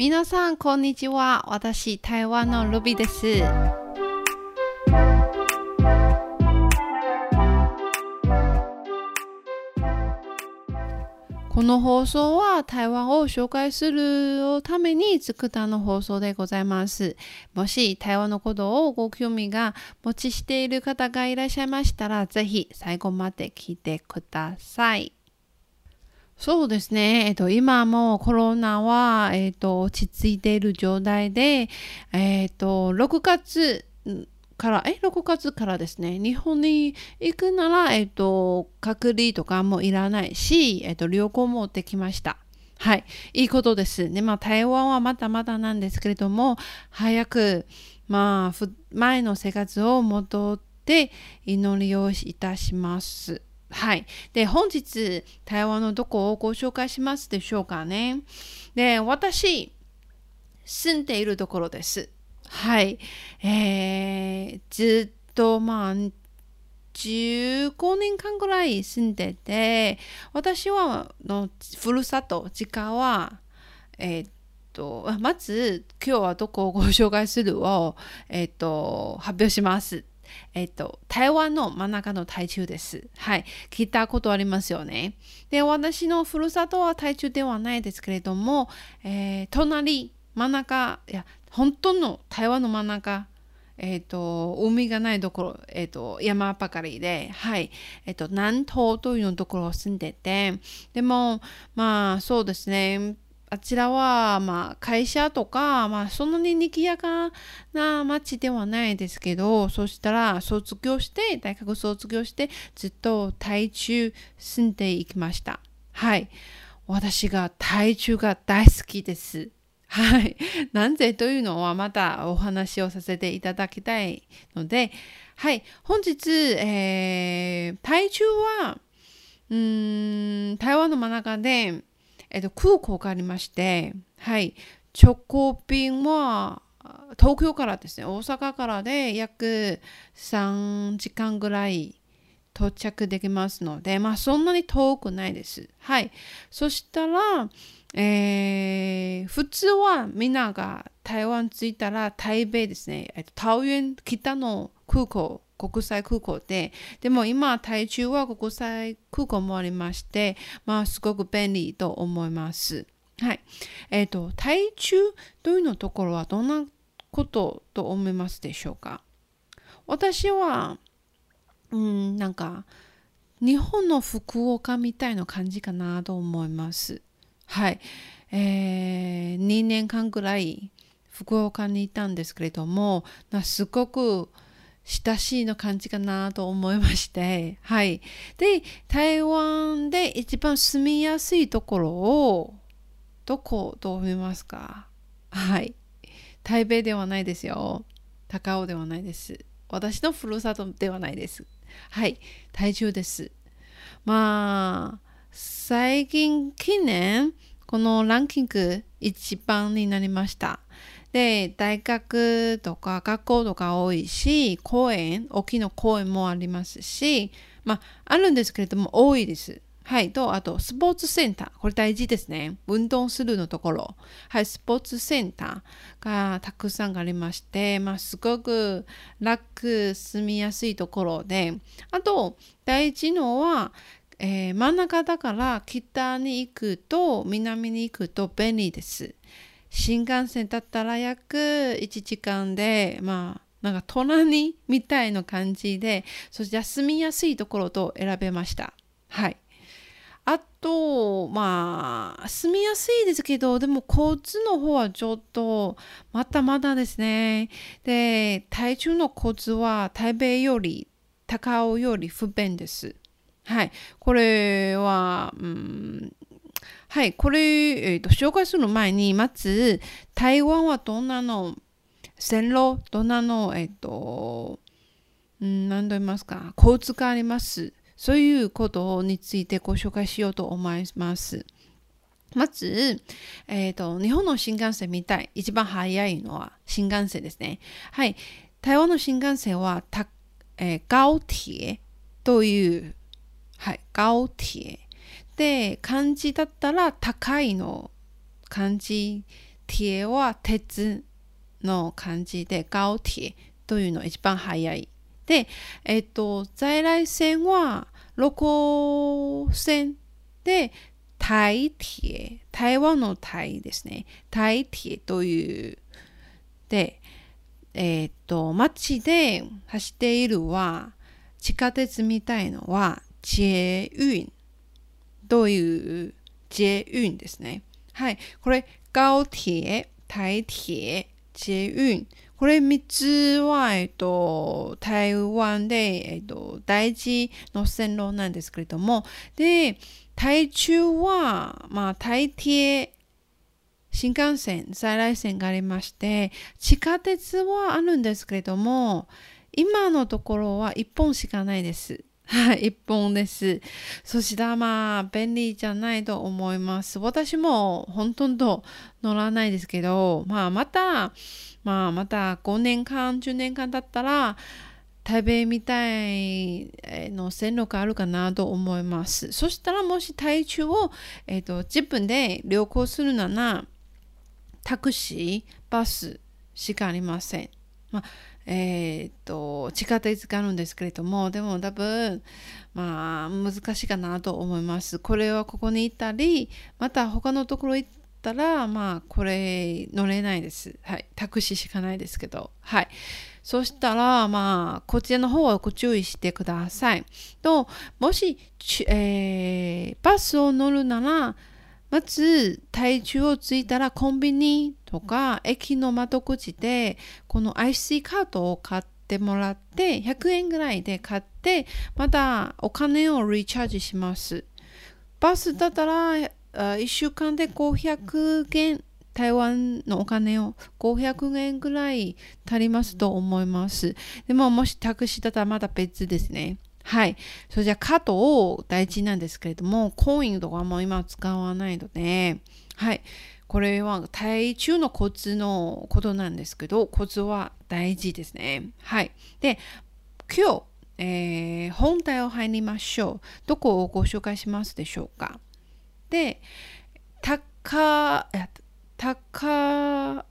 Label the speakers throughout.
Speaker 1: 皆さんこんにちは。私、台湾のルビです。この放送は台湾を紹介するために作ったの放送でございます。もし台湾のことをご興味が持ちしている方がいらっしゃいましたら、ぜひ最後まで聞いてください。そうですね。えっと、今もコロナは、えっと、落ち着いている状態で、えっと、6月から、え、6月からですね、日本に行くなら、えっと、隔離とかもいらないし、えっと、旅行もできました。はい。いいことです。ね、まあ、台湾はまだまだなんですけれども、早く、まあ、前の生活を戻って祈りをいたします。はい。で、本日、台湾のどこをご紹介しますでしょうかね。で、私、住んでいるところです。はい。えー、ずっと、まあ、15年間ぐらい住んでて、私はのふるさと、実家は、えー、と、まず、今日はどこをご紹介するを、えー、と、発表します。えっと、台湾の真ん中の台中です。はい。聞いたことありますよね。で、私のふるさとは台中ではないですけれども、えー、隣、真ん中、いや、本当の台湾の真ん中、えっ、ー、と、海がないところ、えっ、ー、と、山ばかりで、はい、えっ、ー、と、南東というところを住んでて、でも、まあ、そうですね、あちらは、まあ、会社とか、まあ、そんなに賑やかな街ではないですけど、そしたら、卒業して、大学卒業して、ずっと台中住んでいきました。はい。私が台中が大好きです。はい。なぜというのはまたお話をさせていただきたいので、はい。本日、えー、台中は、うん、台湾の真ん中で、えっと、空港がありまして、はい。直行便は、東京からですね、大阪からで約3時間ぐらい到着できますので、まあそんなに遠くないです。はい。そしたら、えー、普通はみんなが台湾着いたら台北ですね、えっと、桃園北の空港国際空港で、でも今、台中は国際空港もありまして、まあ、すごく便利と思います。はい。えっ、ー、と、台中というのところはどんなことと思いますでしょうか？私は、うん、なんか、日本の福岡みたいな感じかなと思います。はい。えー、2年間ぐらい福岡にいたんですけれども、すごく親しいの感じかなと思いまして、はい。で、台湾で一番住みやすいところを、どこと思いますか？はい。台北ではないですよ。高尾ではないです。私のふるさとではないです。はい。台中です。まあ、最近、近年、このランキング一番になりました。で、大学とか学校とか多いし、公園、大きな公園もありますし、まあ、あるんですけれども多いです。はい。と、あと、スポーツセンター。これ大事ですね。運動するのところ。はい。スポーツセンターがたくさんありまして、まあ、すごく楽、住みやすいところで、あと、大事のは、えー、真ん中だから北に行くと南に行くと便利です。新幹線だったら約1時間で、まあ、なんか隣みたいな感じで、そして休みやすいところと選べました。はい。あと、まあ、住みやすいですけど、でも交通の方はちょっと、まだまだですね。で、台中の交通は台北より、高尾より不便です。はい。これは、うん、はい。これ、えーと、紹介する前に、まず、台湾はどんなの、線路、どんなの、えっ、ー、と、うん、何と言いますか、交通があります。そういうことについてご紹介しようと思います。まず、えっ、ー、と、日本の新幹線みたい、一番早いのは新幹線ですね。はい。台湾の新幹線は、たえー、高鐵というはい、高鐵。で、漢字だったら高いの漢字铁は鉄の漢字で高铁というのが一番早い。で、えっと、在来線はロコ線で台铁、台湾の台ですね。台铁という。で、えっと、街で走っているは、地下鉄みたいのは、捷運という捷運ですね。はい。これ、高铁、台铁、捷運。これ3つは、えっと、台湾で、えっと、大事の線路なんですけれども、で、台中は、まあ、台铁、新幹線、在来線がありまして、地下鉄はあるんですけれども、今のところは1本しかないです。はい、1本です。そしたらまあ、便利じゃないと思います。私もほとんど乗らないですけど、まあ、また、まあ、また5年間、10年間だったら、台北みたいの線路があるかなと思います。そしたらもし台中を、えーと、自分で旅行するならタクシー、バスしかありません。まあえー、っと地下鉄があるんですけれどもでも多分まあ難しいかなと思います。これはここに行ったりまた他のところ行ったらまあこれ乗れないです。はいタクシーしかないですけどはいそしたらまあこちらの方はご注意してください。ともし、えー、バスを乗るならまず体重をついたらコンビニとか駅の窓口でこの IC カードを買ってもらって100円ぐらいで買ってまたお金をリチャージします。バスだったら1週間で500円台湾のお金を500円ぐらい足りますと思います。でももしタクシーだったらまた別ですね。はい。それじゃあ、カードを大事なんですけれども、コインとかも今使わないので、はい。これは体中のコツのことなんですけど、コツは大事ですね。はい。で、今日、えー、本題を入りましょう。どこをご紹介しますでしょうか。で、高、高、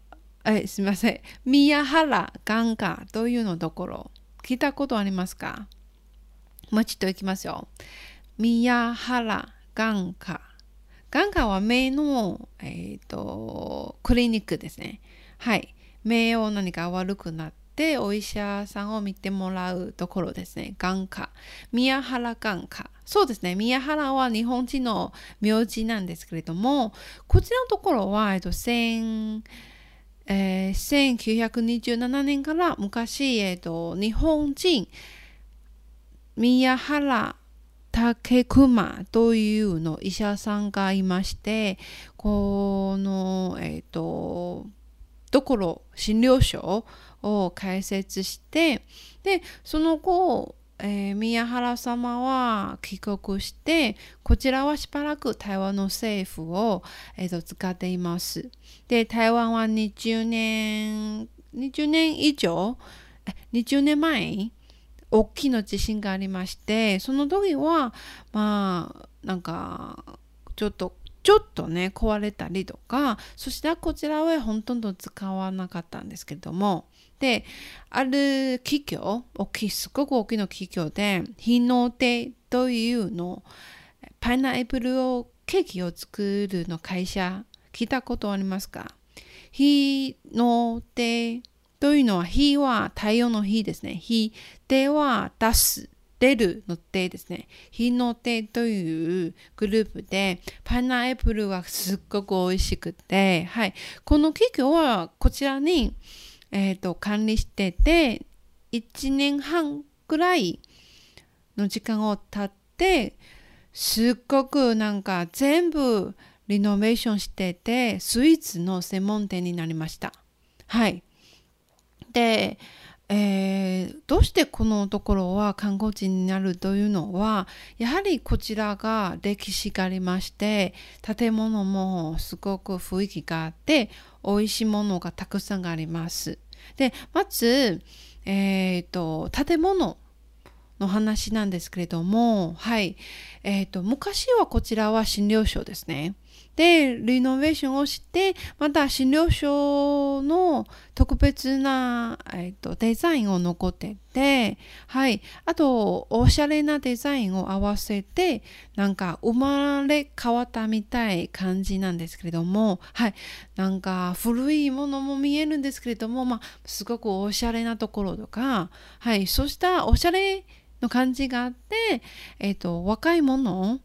Speaker 1: えすみません。宮原眼科というのところ、聞いたことありますか？もう一度いきますよ。宮原眼科。眼科は目の、えーと、クリニックですね。はい。目を何か悪くなってお医者さんを見てもらうところですね。眼科。宮原眼科。そうですね。宮原は日本人の名字なんですけれども、こちらのところは、えっと、1927年から昔、えーと日本人宮原武熊というの医者さんがいましてこの、えっ、ー、とところ診療所を開設してでその後、えー、宮原様は帰国してこちらはしばらく台湾の政府を、えーと、使っています。で台湾は20年20年以上20年前大きな地震がありましてその時はまあなんかちょっとちょっとね壊れたりとかそしてこちらはほとんど使わなかったんですけどもである企業大きいすごく大きな企業で日の出というのパイナップルをケーキを作るの会社聞いたことありますか？日の出というのは、日は太陽の日ですね。日では出す、出るの手ですね。日の手というグループで、パイナップルはすっごく美味しくて、はい。この企業はこちらに、え、ー、と、管理してて、1年半くらいの時間を経って、すっごくなんか全部リノベーションしてて、スイーツの専門店になりました。はい。で、えー、どうしてこのところは観光地になるというのはやはりこちらが歴史がありまして建物もすごく雰囲気があって美味しいものがたくさんあります。でまず、えーと、建物の話なんですけれども、はい。えっ、ー、と、昔はこちらは診療所ですね。で、リノベーションをして、また診療所の特別な、えっと、デザインを残ってて、はい。あと、おしゃれなデザインを合わせて、なんか生まれ変わったみたい感じなんですけれども、はい。なんか古いものも見えるんですけれども、まあ、すごくおしゃれなところとか、はい。そうしたおしゃれの感じがあって、えっと、若いもの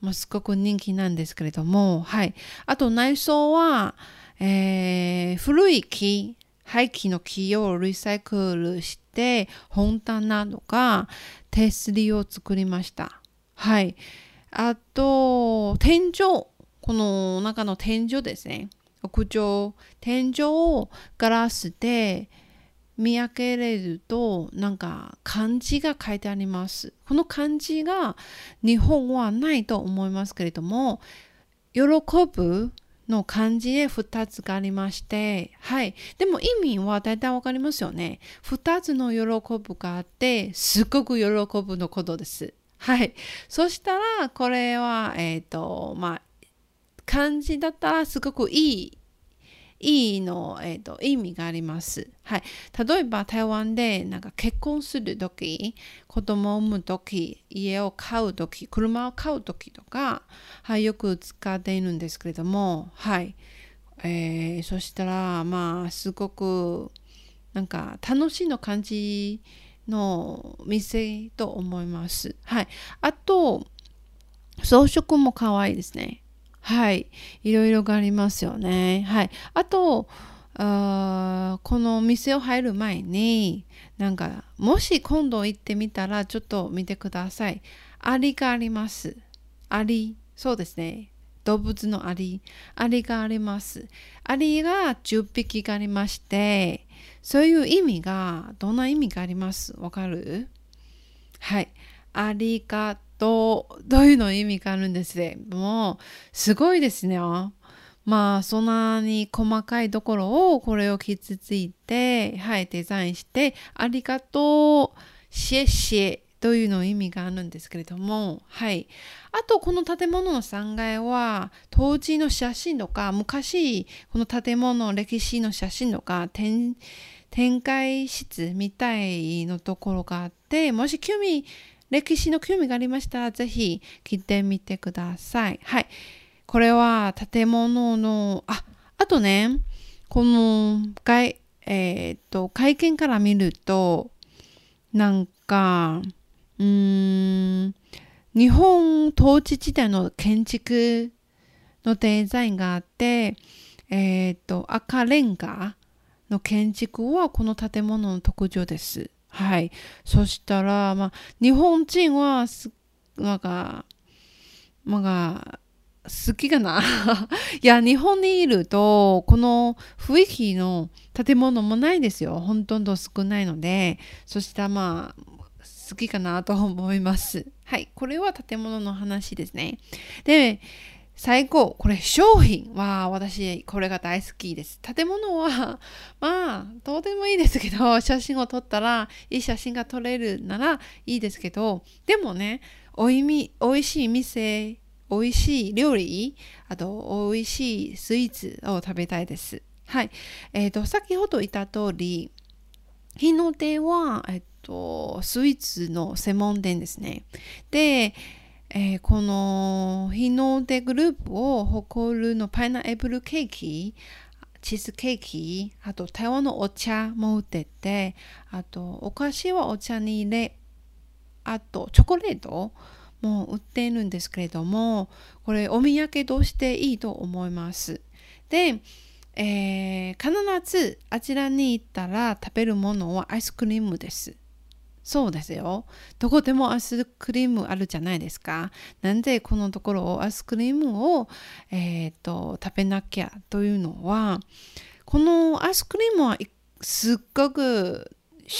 Speaker 1: まあ、すごく人気なんですけれども、はい。あと内装は、えー、古い木、廃棄の木をリサイクルして、本棚とか手すりを作りました。はい。あと、天井。この中の天井ですね。屋上。天井をガラスで、見分けれるとなんか漢字が書いてあります。この漢字が日本はないと思いますけれども喜ぶの漢字で2つがありまして、はい。でも意味は大体わかりますよね。2つの喜ぶがあって、すごく喜ぶのことです。はい。そしたら、これは、えっ、ー、と、まあ、漢字だったらすごくいいいいの、えーと、意味があります。はい、例えば台湾でなんか結婚する時子供を産む時家を買う時車を買う時とか、はい、よく使っているんですけれども、はいえー、そしたらまあすごくなんか楽しいの感じの店と思います。はい、あと装飾も可愛いですね。はい。いろいろがありますよね。はい。あと、あこのお店を入る前に、なんか、もし今度行ってみたら、ちょっと見てください。アリがあります。アリ。そうですね。動物のアリ。アリがあります。アリが10匹がありまして、そういう意味が、どんな意味があります？わかる？はい。ありがとどういうの意味があるんですね。もうすごいですね。まあそんなに細かいところをこれを傷ついてはいデザインしてありがとうシェシェというの意味があるんですけれどもはいあとこの建物の3階は当時の写真とか昔この建物の歴史の写真とか展展開室みたいのところがあってもし興味歴史の興味がありましたら、ぜひ聞いてみてください。はい。これは建物の、あ、あとね、この外、えー、っと、会見から見ると、なんか、うーん、日本統治時代の建築のデザインがあって、えー、っと、赤レンガの建築はこの建物の特徴です。はい。そしたら、まあ、日本人はなんか、まあ、好きかな いや、日本にいると、この雰囲気の建物もないですよ。ほとんど少ないので、そしたらまあ、好きかなと思います。はい。これは建物の話ですね。で、最後、これ商品は私これが大好きです。建物は まあどうでもいいですけど 写真を撮ったらいい写真が撮れるならいいですけどでもねおいみおいしい店おいしい料理あとおいしいスイーツを食べたいです。はい。えっ、ー、と先ほど言った通り日の出は、えっ、と、スイーツの専門店ですね。で、えー、この日の出グループを誇るのパイナップルケーキ、チーズケーキ、あと台湾のお茶も売ってて、あとお菓子はお茶に入れ、あとチョコレートも売っているんですけれども、これお土産としていいと思います。で、えー、必ずあちらに行ったら食べるものはアイスクリームです。そうですよ。どこでもアイスクリームあるじゃないですか。なんでこのところをアイスクリームを、えーと、食べなきゃというのは、このアイスクリームはすっごく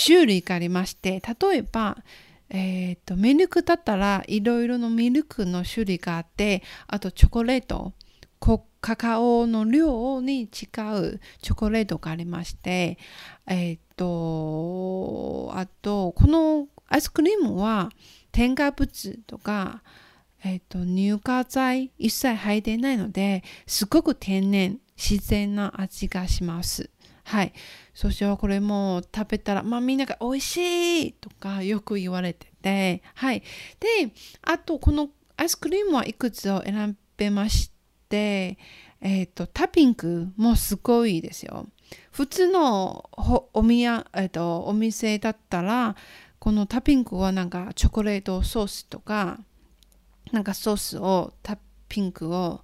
Speaker 1: 種類がありまして、例えば、えーと、ミルクだったらいろいろのミルクの種類があって、あとチョコレートコ、カカオの量に違うチョコレートがありまして、えっ、ー、と、あと、このアイスクリームは添加物とか、えっ、と、乳化剤一切入ってないので、すごく天然、自然な味がします。はい。そしてこれも食べたら、まあみんなが美味しいとかよく言われてて、はい。で、あとこのアイスクリームはいくつを選べまして、え、ー、と、タピングもすごいですよ。普通のおみや、えーと、お店だったら、このタピングはなんかチョコレートソースとか、なんかソースをタピングを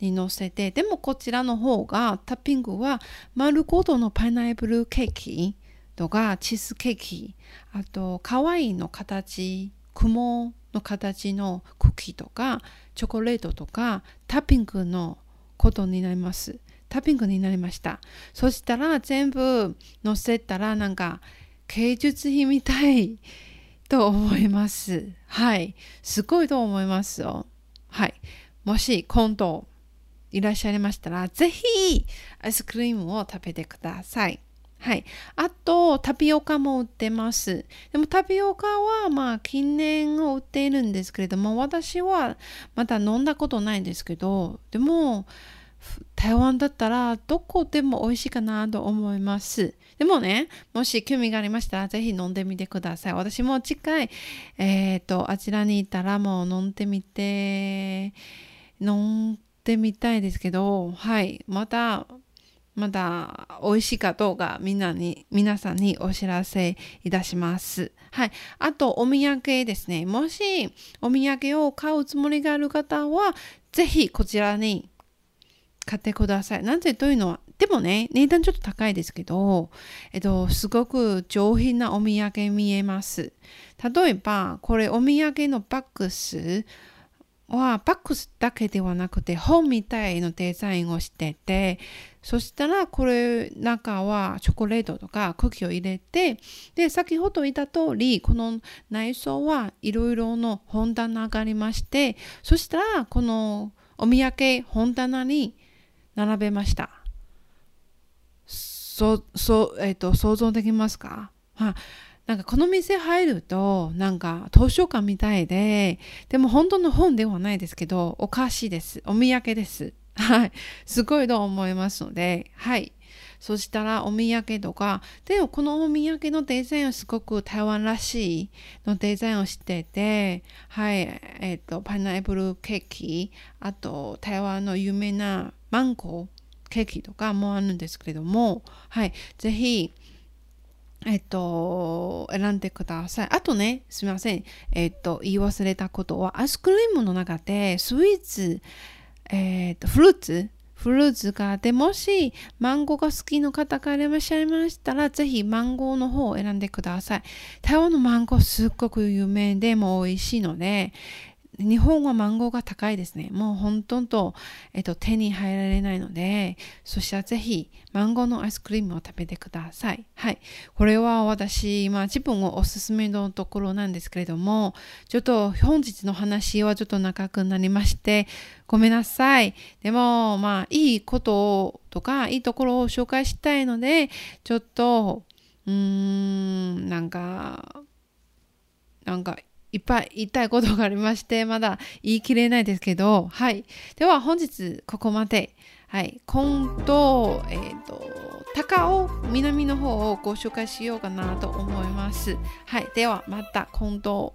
Speaker 1: に乗せて、でもこちらの方がタッピングは丸ごとのパイナップルケーキとかチーズケーキ、あと可愛いの形、雲の形のクッキーとかチョコレートとかタッピングのことになります。タッピングになりました。そしたら全部載せたらなんか芸術品みたいと思います。はい。すごいと思いますよ。はい。もし今度いらっしゃいましたら、ぜひアイスクリームを食べてください。はい。あと、タピオカも売ってます。でもタピオカは、まあ、近年を売っているんですけれども、私はまだ飲んだことないんですけど、でも、台湾だったらどこでも美味しいかなと思います。でもね、もし興味がありましたら、ぜひ飲んでみてください。私も近い、えっ、ー、と、あちらにいたらもう飲んでみて、飲んでみたいですけど、はい、また、まだ美味しいかどうかみんなに、皆さんにお知らせいたします。はい。あと、お土産ですね。もしお土産を買うつもりがある方は、ぜひこちらに買ってください。なぜというのは、でもね、値段ちょっと高いですけど、えっと、すごく上品なお土産見えます。例えば、これお土産のバックスは、バックスだけではなくて、本みたいのデザインをしてて、そしたら、これ、中はチョコレートとかクッキーを入れて、で、先ほど言った通り、この内装はいろいろの本棚がありまして、そしたら、このお土産本棚に並べました。そ、そ、えっ、ー、と、想像できますか、はなんかこの店入ると、なんか図書館みたいで、でも本当の本ではないですけど、お菓子です。お土産です。はい。すごいと思いますので、はい。そしたらお土産とか、でもこのお土産のデザインはすごく台湾らしいのデザインをしてて、はい。えっ、ー、と、パイナップルケーキ、あと台湾の有名なマンゴーケーキとかもあるんですけれども、はい、ぜひ、えっと、選んでください。あとね、すみません。えっと、言い忘れたことは、アイスクリームの中でスイーツ、えっと、フルーツ、フルーツがあって、もしマンゴーが好きの方がいらっしゃいましたら、ぜひマンゴーの方を選んでください。台湾のマンゴーすっごく有名でも美味しいので、日本はマンゴーが高いですね。もう本当と、えっと、手に入られないので、そしたらぜひマンゴーのアイスクリームを食べてください。はい。これは私、まあ自分をおすすめのところなんですけれども、ちょっと本日の話はちょっと長くなりまして、ごめんなさい。でも、まあいいこととか、いいところを紹介したいので、ちょっと、うーん、なんか、なんかいっぱい言いたいことがありまして、まだ言い切れないですけど、はい。では本日ここまで。はい。今度、えっ、ー、と、高尾南の方をご紹介しようかなと思います。はい。ではまた今度。